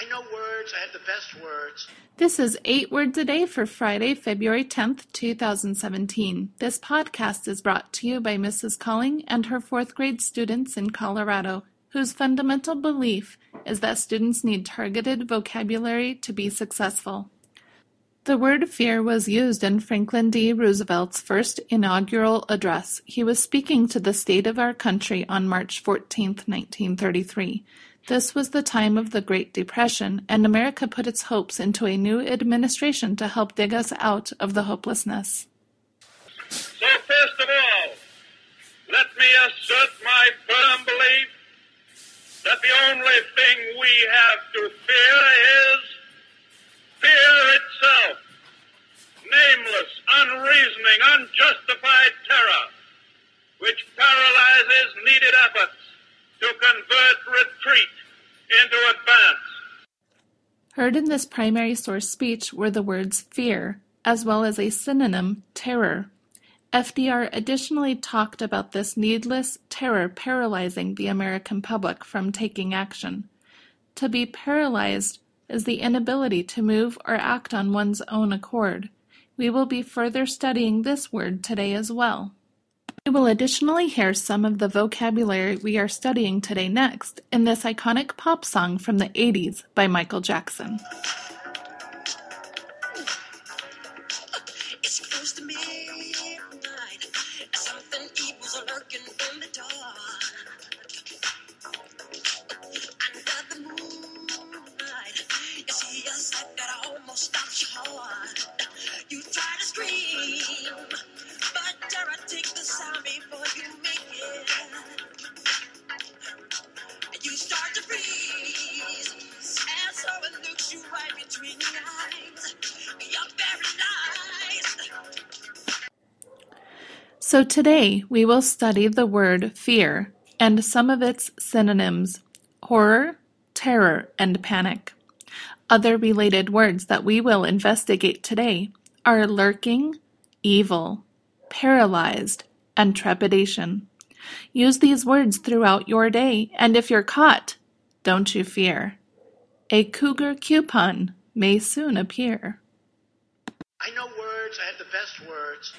I know words. I have the best words. This is Eight Words a Day for Friday, February 10th, 2017. This podcast is brought to you by Mrs. Calling and her fourth grade students in Colorado, whose fundamental belief is that students need targeted vocabulary to be successful. The word fear was used in Franklin D. Roosevelt's first inaugural address. He was speaking to the state of our country on March 14, 1933. This was the time of the Great Depression, and America put its hopes into a new administration to help dig us out of the hopelessness. So first of all, let me assert my firm belief that the only thing we have to fear is fear itself. Nameless, unreasoning, unjustified terror, which paralyzes needed efforts to convert retreat. Heard in this primary source speech were the words fear, as well as a synonym, terror. FDR additionally talked about this needless terror paralyzing the American public from taking action. To be paralyzed is the inability to move or act on one's own accord. We will be further studying this word today as well. We will additionally hear some of the vocabulary we are studying today next in this iconic pop song from the 80s by Michael Jackson. It's close to. Something evil's lurking So today we will study the word fear and some of its synonyms horror, terror, and panic. Other related words that we will investigate today are lurking, evil, paralyzed, and trepidation. Use these words throughout your day, and if you're caught, don't you fear. A cougar coupon may soon appear. I know words. I have the best words.